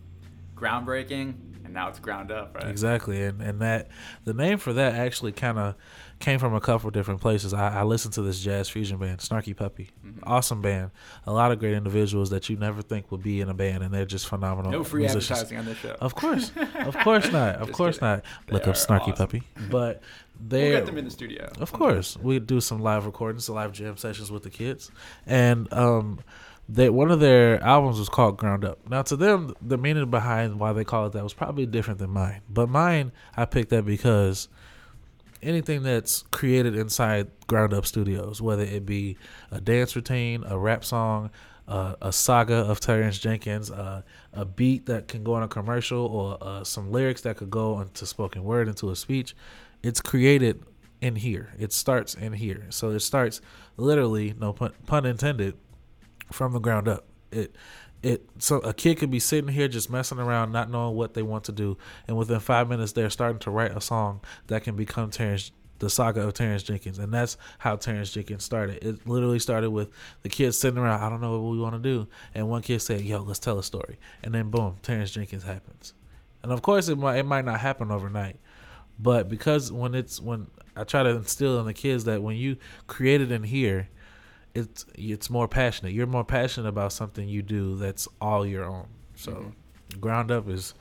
Groundbreaking, and now it's ground up, right? Exactly, and and that the name for that actually kind of came from a couple different places. I, I, listened to this jazz fusion band, Snarky Puppy, mm-hmm. awesome band. A lot of great individuals that you never think would be in a band, and they're just phenomenal. No free musicians. advertising on this show. Of course, of course not. Of course kidding. not. Look up Snarky awesome. Puppy, but they we'll get them in the studio. Of course, we do some live recordings, live jam sessions with the kids, and um, they one of their albums was called Ground Up. Now, to them, the meaning behind why they call it that was probably different than mine. But mine, I picked that because anything that's created inside Ground Up Studios, whether it be a dance routine, a rap song, uh, a saga of Terrence Jenkins, uh, a beat that can go on a commercial, or uh, some lyrics that could go into spoken word, into a speech, it's created in here. It starts in here. So it starts literally, no pun, pun intended, from the ground up. It it so a kid could be sitting here just messing around, not knowing what they want to do, and within five minutes they're starting to write a song that can become Terrence the saga of Terrence Jenkins, and that's how Terrence Jenkins started. It literally started with the kids sitting around, I don't know what we want to do, and one kid said, "Yo, let's tell a story," and then boom, Terrence Jenkins happens. And of course, it might it might not happen overnight, but because when it's when I try to instill in the kids that when you create it in here, it's it's more passionate. You're more passionate about something you do that's all your own. So, mm-hmm. ground up is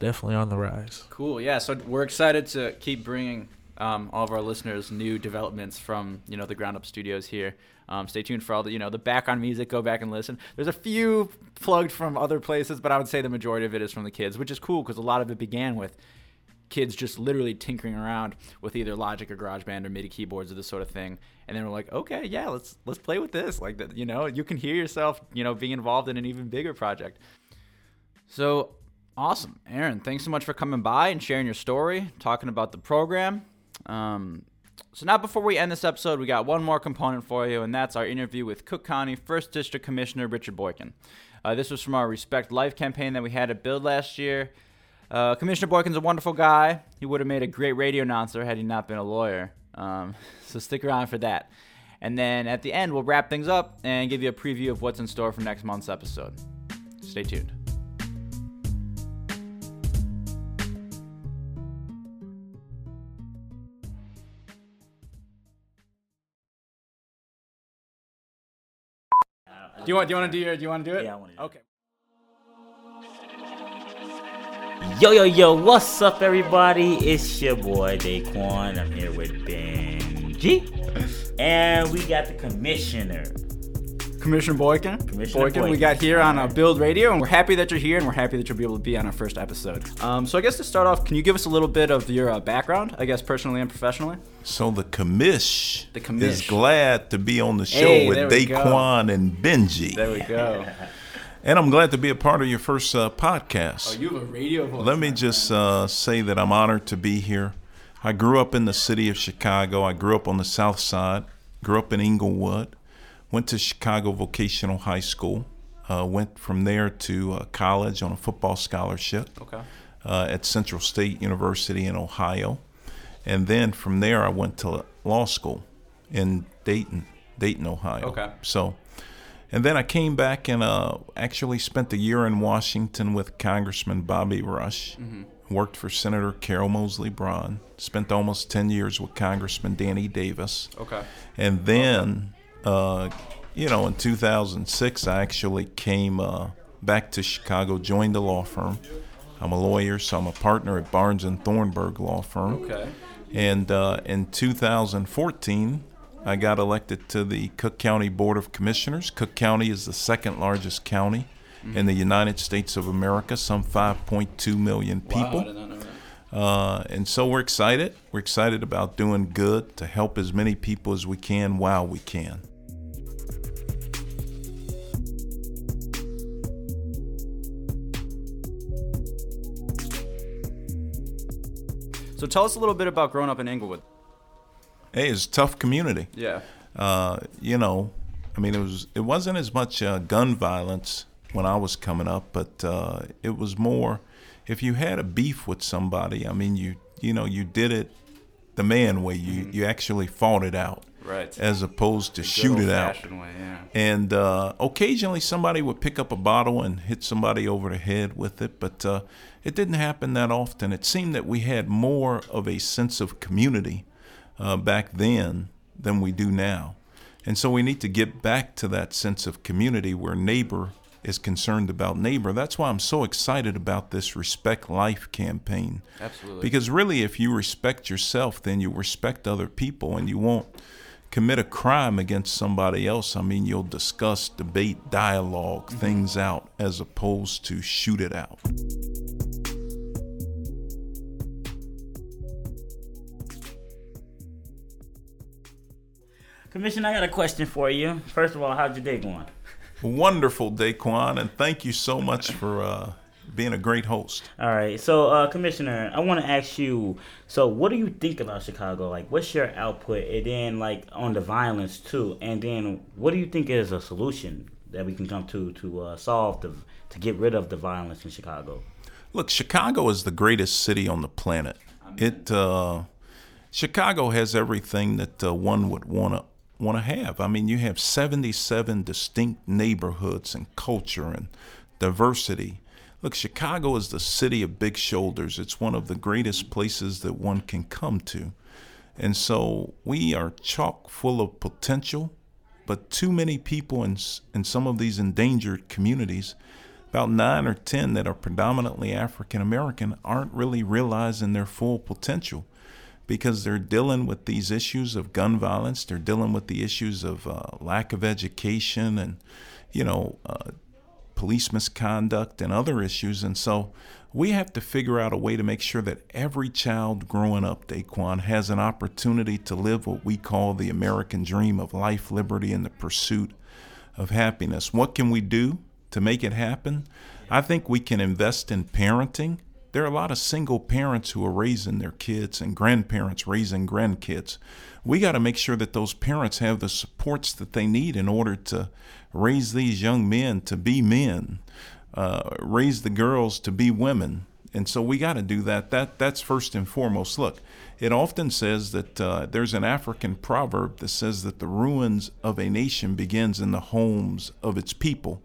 definitely on the rise. Cool. Yeah. So we're excited to keep bringing um, all of our listeners new developments from you know the Ground Up Studios here. Um, stay tuned for all the you know the background music. Go back and listen. There's a few plugged from other places, but I would say the majority of it is from the kids, which is cool because a lot of it began with kids just literally tinkering around with either Logic or GarageBand or MIDI keyboards or this sort of thing. And then we're like, okay, yeah, let's let's play with this. Like that, you know, you can hear yourself, you know, being involved in an even bigger project. So awesome, Aaron! Thanks so much for coming by and sharing your story, talking about the program. Um, so now, before we end this episode, we got one more component for you, and that's our interview with Cook County First District Commissioner Richard Boykin. Uh, this was from our Respect Life campaign that we had at Build last year. Uh, Commissioner Boykin's a wonderful guy. He would have made a great radio announcer had he not been a lawyer. Um, so stick around for that. And then at the end, we'll wrap things up and give you a preview of what's in store for next month's episode. Stay tuned. Do you want? Do you want to do your? Do you want to do it? Yeah, I want to. Okay. Yo, yo, yo, what's up, everybody? It's your boy Daquan. I'm here with Benji. And we got the commissioner. Commissioner Boykin. Commissioner Boykin, we got here on uh, Build Radio, and we're happy that you're here, and we're happy that you'll be able to be on our first episode. Um, so I guess to start off, can you give us a little bit of your uh, background, I guess personally and professionally? So the commish, The commish. is glad to be on the show Hey, with there go. Daquan and Benji. There we go. And I'm glad to be a part of your first uh, podcast. Oh, you have a radio voice. Let me just uh, say that I'm honored to be here. I grew up in the city of Chicago. I grew up on the south side, grew up in Englewood, went to Chicago Vocational High School, uh, went from there to uh, college on a football scholarship Okay. uh, at Central State University in Ohio. And then from there, I went to law school in Dayton, Dayton, Ohio. Okay. So, and then I came back and uh, actually spent a year in Washington with Congressman Bobby Rush. Mhm. Worked for Senator Carol Moseley Braun. Spent almost 10 years with Congressman Danny Davis. Okay. And then, uh, you know, in 2006, I actually came uh, back to Chicago, joined the law firm. I'm a lawyer, so I'm a partner at Barnes and Thornburg Law Firm. Okay. And uh, in 2014, I got elected to the Cook County Board of Commissioners. Cook County is the second largest county in the United States of America, some 5.2 million Wow, people. did not know that. Uh, and so we're excited. We're excited about doing good to help as many people as we can while we can. So tell us a little bit about growing up in Englewood. Hey, it's a tough community. Yeah. Uh, you know, I mean, it was it wasn't as much uh, gun violence when I was coming up, but uh, it was more if you had a beef with somebody. I mean, you you know you did it the man way. You you actually fought it out, Right. As opposed to shoot it out. way, yeah. And uh, occasionally somebody would pick up a bottle and hit somebody over the head with it, but uh, it didn't happen that often. It seemed that we had more of a sense of community uh, back then than we do now. And so we need to get back to that sense of community where neighbor is concerned about neighbor. That's why I'm so excited about this Respect Life campaign. Absolutely. Because really, if you respect yourself, then you respect other people and you won't commit a crime against somebody else. I mean, you'll discuss, debate, dialog things out as opposed to shoot it out. Commissioner, I got a question for you. First of all, how's your day going? Wonderful, Daquan, and thank you so much for uh, being a great host. All right. So, uh, Commissioner, I want to ask you. So, what do you think about Chicago? Like, what's your output? And then, like, on the violence too. And then, what do you think is a solution that we can come to to uh, solve the to get rid of the violence in Chicago? Look, Chicago is the greatest city on the planet. It uh, Chicago has everything that uh, one would want to want to have. I mean, you have 77 distinct neighborhoods and culture and diversity. Look, Chicago is the city of big shoulders. It's one of the greatest places that one can come to. And so we are chock full of potential, but too many people in, in some of these endangered communities about nine or 10 that are predominantly African American aren't really realizing their full potential because they're dealing with these issues of gun violence. They're dealing with the issues of uh, lack of education and, you know, uh, police misconduct and other issues. And so we have to figure out a way to make sure that every child growing up, Daquan, has an opportunity to live what we call the American dream of life, liberty, and the pursuit of happiness. What can we do to make it happen? I think we can invest in parenting. There are a lot of single parents who are raising their kids and grandparents raising grandkids. We got to make sure that those parents have the supports that they need in order to raise these young men to be men, uh, raise the girls to be women. And so we got to do that. That that's first and foremost. Look, it often says that uh, there's an African proverb that says that the ruins of a nation begins in the homes of its people.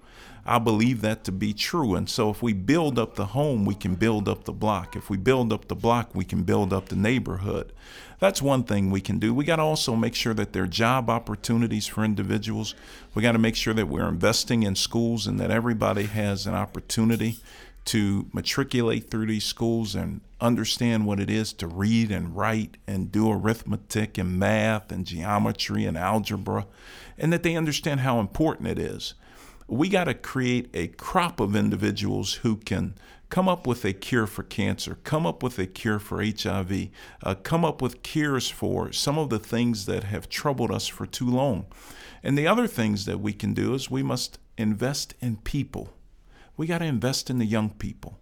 I believe that to be true. And so if we build up the home, we can build up the block. If we build up the block, we can build up the neighborhood. That's one thing we can do. We got to also make sure that there are job opportunities for individuals. We got to make sure that we're investing in schools and that everybody has an opportunity to matriculate through these schools and understand what it is to read and write and do arithmetic and math and geometry and algebra, and that they understand how important it is we got to create a crop of individuals who can come up with a cure for cancer, come up with a cure for HIV, uh, come up with cures for some of the things that have troubled us for too long. And the other things that we can do is we must invest in people. We got to invest in the young people.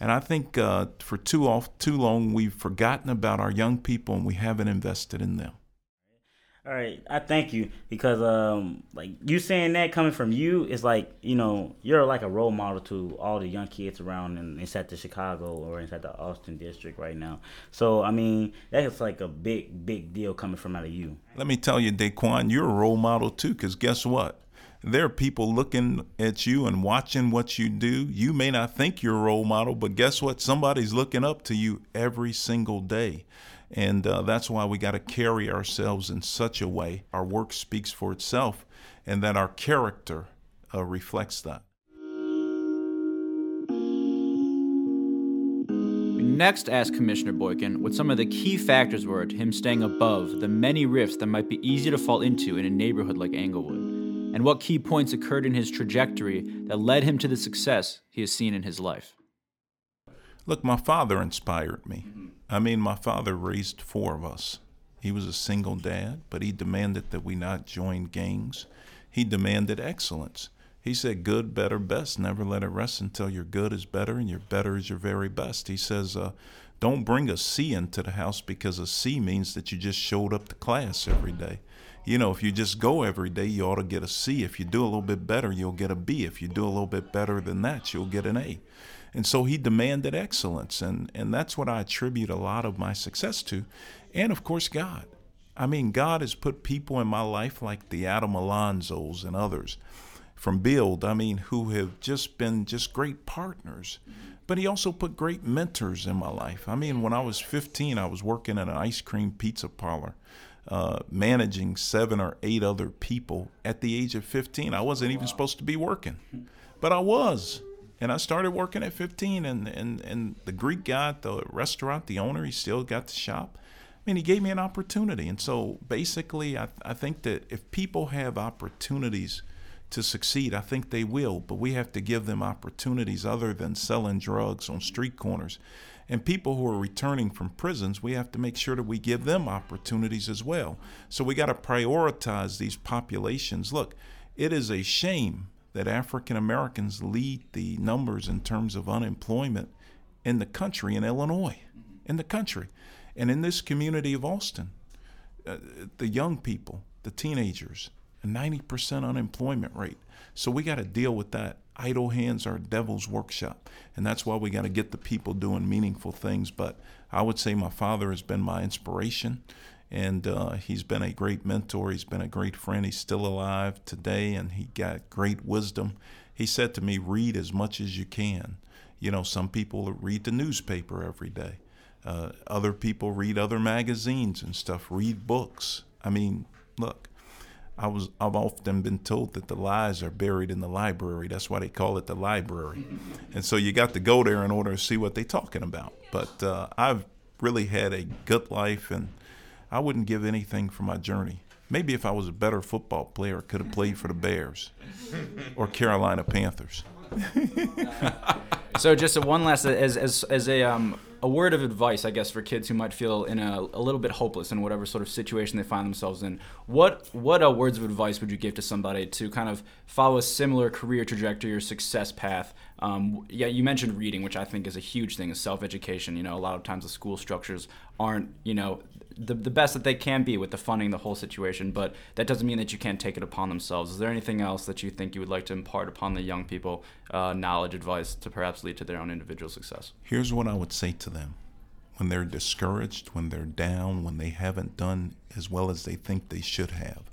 And I think uh, for too off too long we've forgotten about our young people and we haven't invested in them. All right, I thank you because um like you saying that coming from you is like you know you're like a role model to all the young kids around in, inside the Chicago or inside the Austin district right now. So I mean that's like a big big deal coming from out of you. Let me tell you, Daquan, you're a role model too. Because guess what? There are people looking at you and watching what you do. You may not think you're a role model, but guess what? Somebody's looking up to you every single day. And uh, that's why we got to carry ourselves in such a way our work speaks for itself and that our character uh, reflects that. We next asked Commissioner Boykin what some of the key factors were to him staying above the many rifts that might be easy to fall into in a neighborhood like Englewood, and what key points occurred in his trajectory that led him to the success he has seen in his life. Look, my father inspired me. I mean, my father raised four of us. He was a single dad, but he demanded that we not join gangs. He demanded excellence. He said, good, better, best. Never let it rest until your good is better and your better is your very best. He says, uh, don't bring a C into the house because a C means that you just showed up to class every day. You know, if you just go every day, you ought to get a C. If you do a little bit better, you'll get a B. If you do a little bit better than that, you'll get an A. And so he demanded excellence. And, and that's what I attribute a lot of my success to. And of course, God. I mean, God has put people in my life like the Adam Alonzos and others from Build, I mean, who have just been just great partners. But he also put great mentors in my life. I mean, when I was 15, I was working at an ice cream pizza parlor, uh, managing seven or eight other people at the age of 15. I wasn't even supposed to be working, but I was. And I started working at 15, and, and, and the Greek guy at the restaurant, the owner, he still got the shop. I mean, he gave me an opportunity. And so basically, I, I think that if people have opportunities to succeed, I think they will, but we have to give them opportunities other than selling drugs on street corners. And people who are returning from prisons, we have to make sure that we give them opportunities as well. So we got to prioritize these populations. Look, it is a shame that African Americans lead the numbers in terms of unemployment in the country, in Illinois, in the country. And in this community of Austin, uh, the young people, the teenagers, a 90% unemployment rate. So we got to deal with that. Idle hands are devil's workshop. And that's why we got to get the people doing meaningful things. But I would say my father has been my inspiration and uh, he's been a great mentor. He's been a great friend. He's still alive today, and he got great wisdom. He said to me, "Read as much as you can." You know, some people read the newspaper every day. Uh, other people read other magazines and stuff. Read books. I mean, look, I was I've often been told that the lies are buried in the library. That's why they call it the library. and so you got to go there in order to see what they're talking about. But uh, I've really had a good life, and I wouldn't give anything for my journey. Maybe if I was a better football player, I could have played for the Bears or Carolina Panthers. so just one last as as as a um a word of advice, I guess, for kids who might feel in a, a little bit hopeless in whatever sort of situation they find themselves in. What what uh, words of advice would you give to somebody to kind of follow a similar career trajectory or success path? Um, yeah, you mentioned reading, which I think is a huge thing, is self education. You know, a lot of times the school structures aren't you know the, the best that they can be with the funding, the whole situation, but that doesn't mean that you can't take it upon themselves. Is there anything else that you think you would like to impart upon the young people, uh, knowledge, advice to perhaps lead to their own individual success? Here's what I would say to them when they're discouraged, when they're down, when they haven't done as well as they think they should have.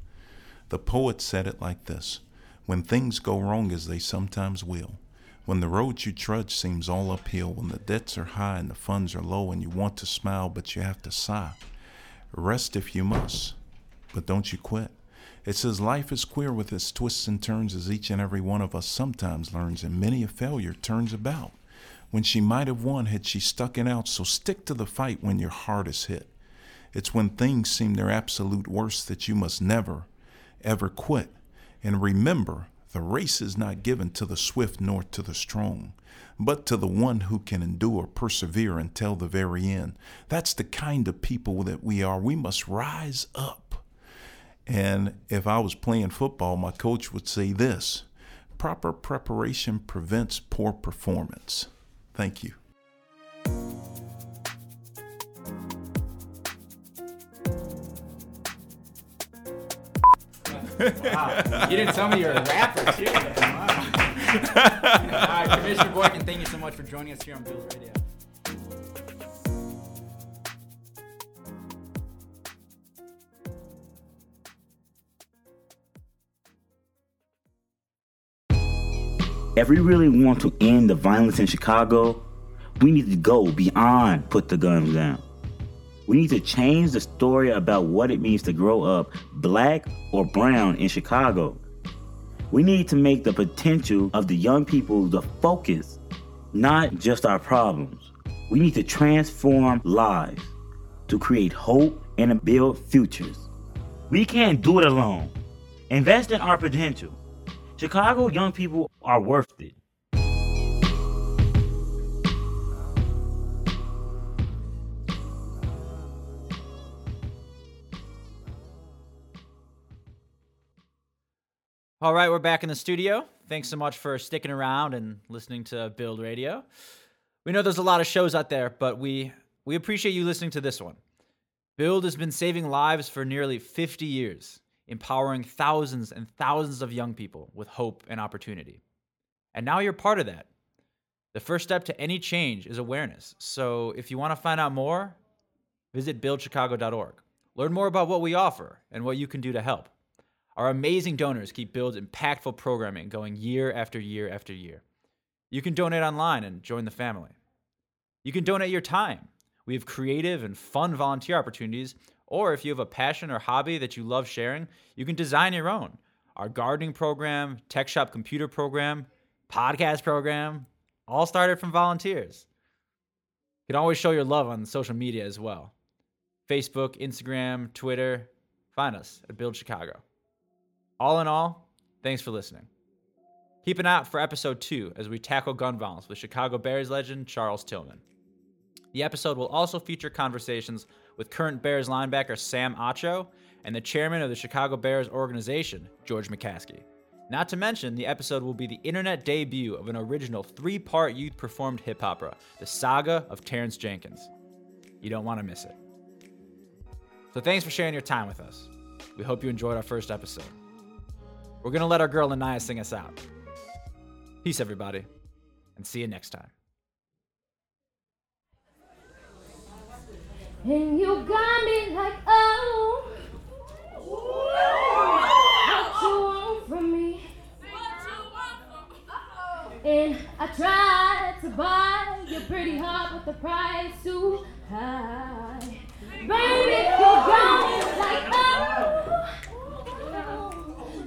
The poet said it like this When things go wrong, as they sometimes will, when the road you trudge seems all uphill, when the debts are high and the funds are low, and you want to smile but you have to sigh Rest if you must, but don't you quit. It says life is queer with its twists and turns as each and every one of us sometimes learns, and many a failure turns about. When she might have won had she stuck it out, so stick to the fight when your heart is hit. It's when things seem their absolute worst that you must never, ever quit. And remember, the race is not given to the swift nor to the strong but to the one who can endure, persevere until the very end. That's the kind of people that we are. We must rise up. And if I was playing football, my coach would say this proper preparation prevents poor performance. Thank you. wow. You didn't tell me you're a rapper, too. Wow. Commissioner Boykin, thank you so much for joining us here on Build Radio. If we really want to end the violence in Chicago, we need to go beyond put the guns down. We need to change the story about what it means to grow up black or brown in Chicago. We need to make the potential of the young people the focus, not just our problems. We need to transform lives to create hope and to build futures. We can't do it alone. Invest in our potential. Chicago young people are worth it. All right, we're back in the studio. Thanks so much for sticking around and listening to Build Radio. We know there's a lot of shows out there, but we we appreciate you listening to this one. Build has been saving lives for nearly 50 years, empowering thousands and thousands of young people with hope and opportunity. And now you're part of that. The first step to any change is awareness. So if you want to find out more, visit buildchicago.org. Learn more about what we offer and what you can do to help. Our amazing donors keep Build's impactful programming going year after year after year. You can donate online and join the family. You can donate your time. We have creative and fun volunteer opportunities, or if you have a passion or hobby that you love sharing, you can design your own. Our gardening program, tech shop computer program, podcast program, all started from volunteers. You can always show your love on social media as well Facebook, Instagram, Twitter. Find us at Build Chicago. All in all, thanks for listening. Keep an eye out for episode two as we tackle gun violence with Chicago Bears legend Charles Tillman. The episode will also feature conversations with current Bears linebacker Sam Acho and the chairman of the Chicago Bears organization, George McCaskey. Not to mention, the episode will be the internet debut of an original three part youth performed hip opera, The Saga of Terrence Jenkins. You don't want to miss it. So, thanks for sharing your time with us. We hope you enjoyed our first episode. We're going to let our girl Anaya sing us out. Peace, everybody, and see you next time. And you got me like, oh, what you want from me? And I tried to buy your pretty heart, but the price too high. Baby, you got me like, oh.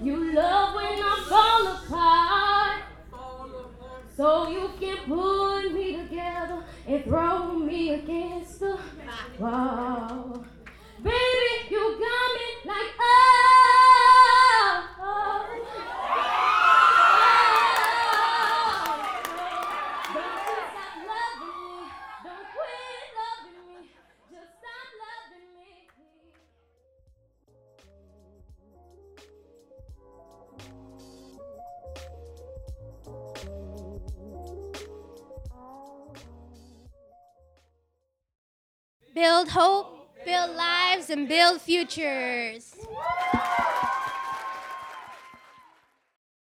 You love when I fall apart. So you can put me together and throw me against the wall. Baby, you got me like oh. Build hope, build lives, and build futures.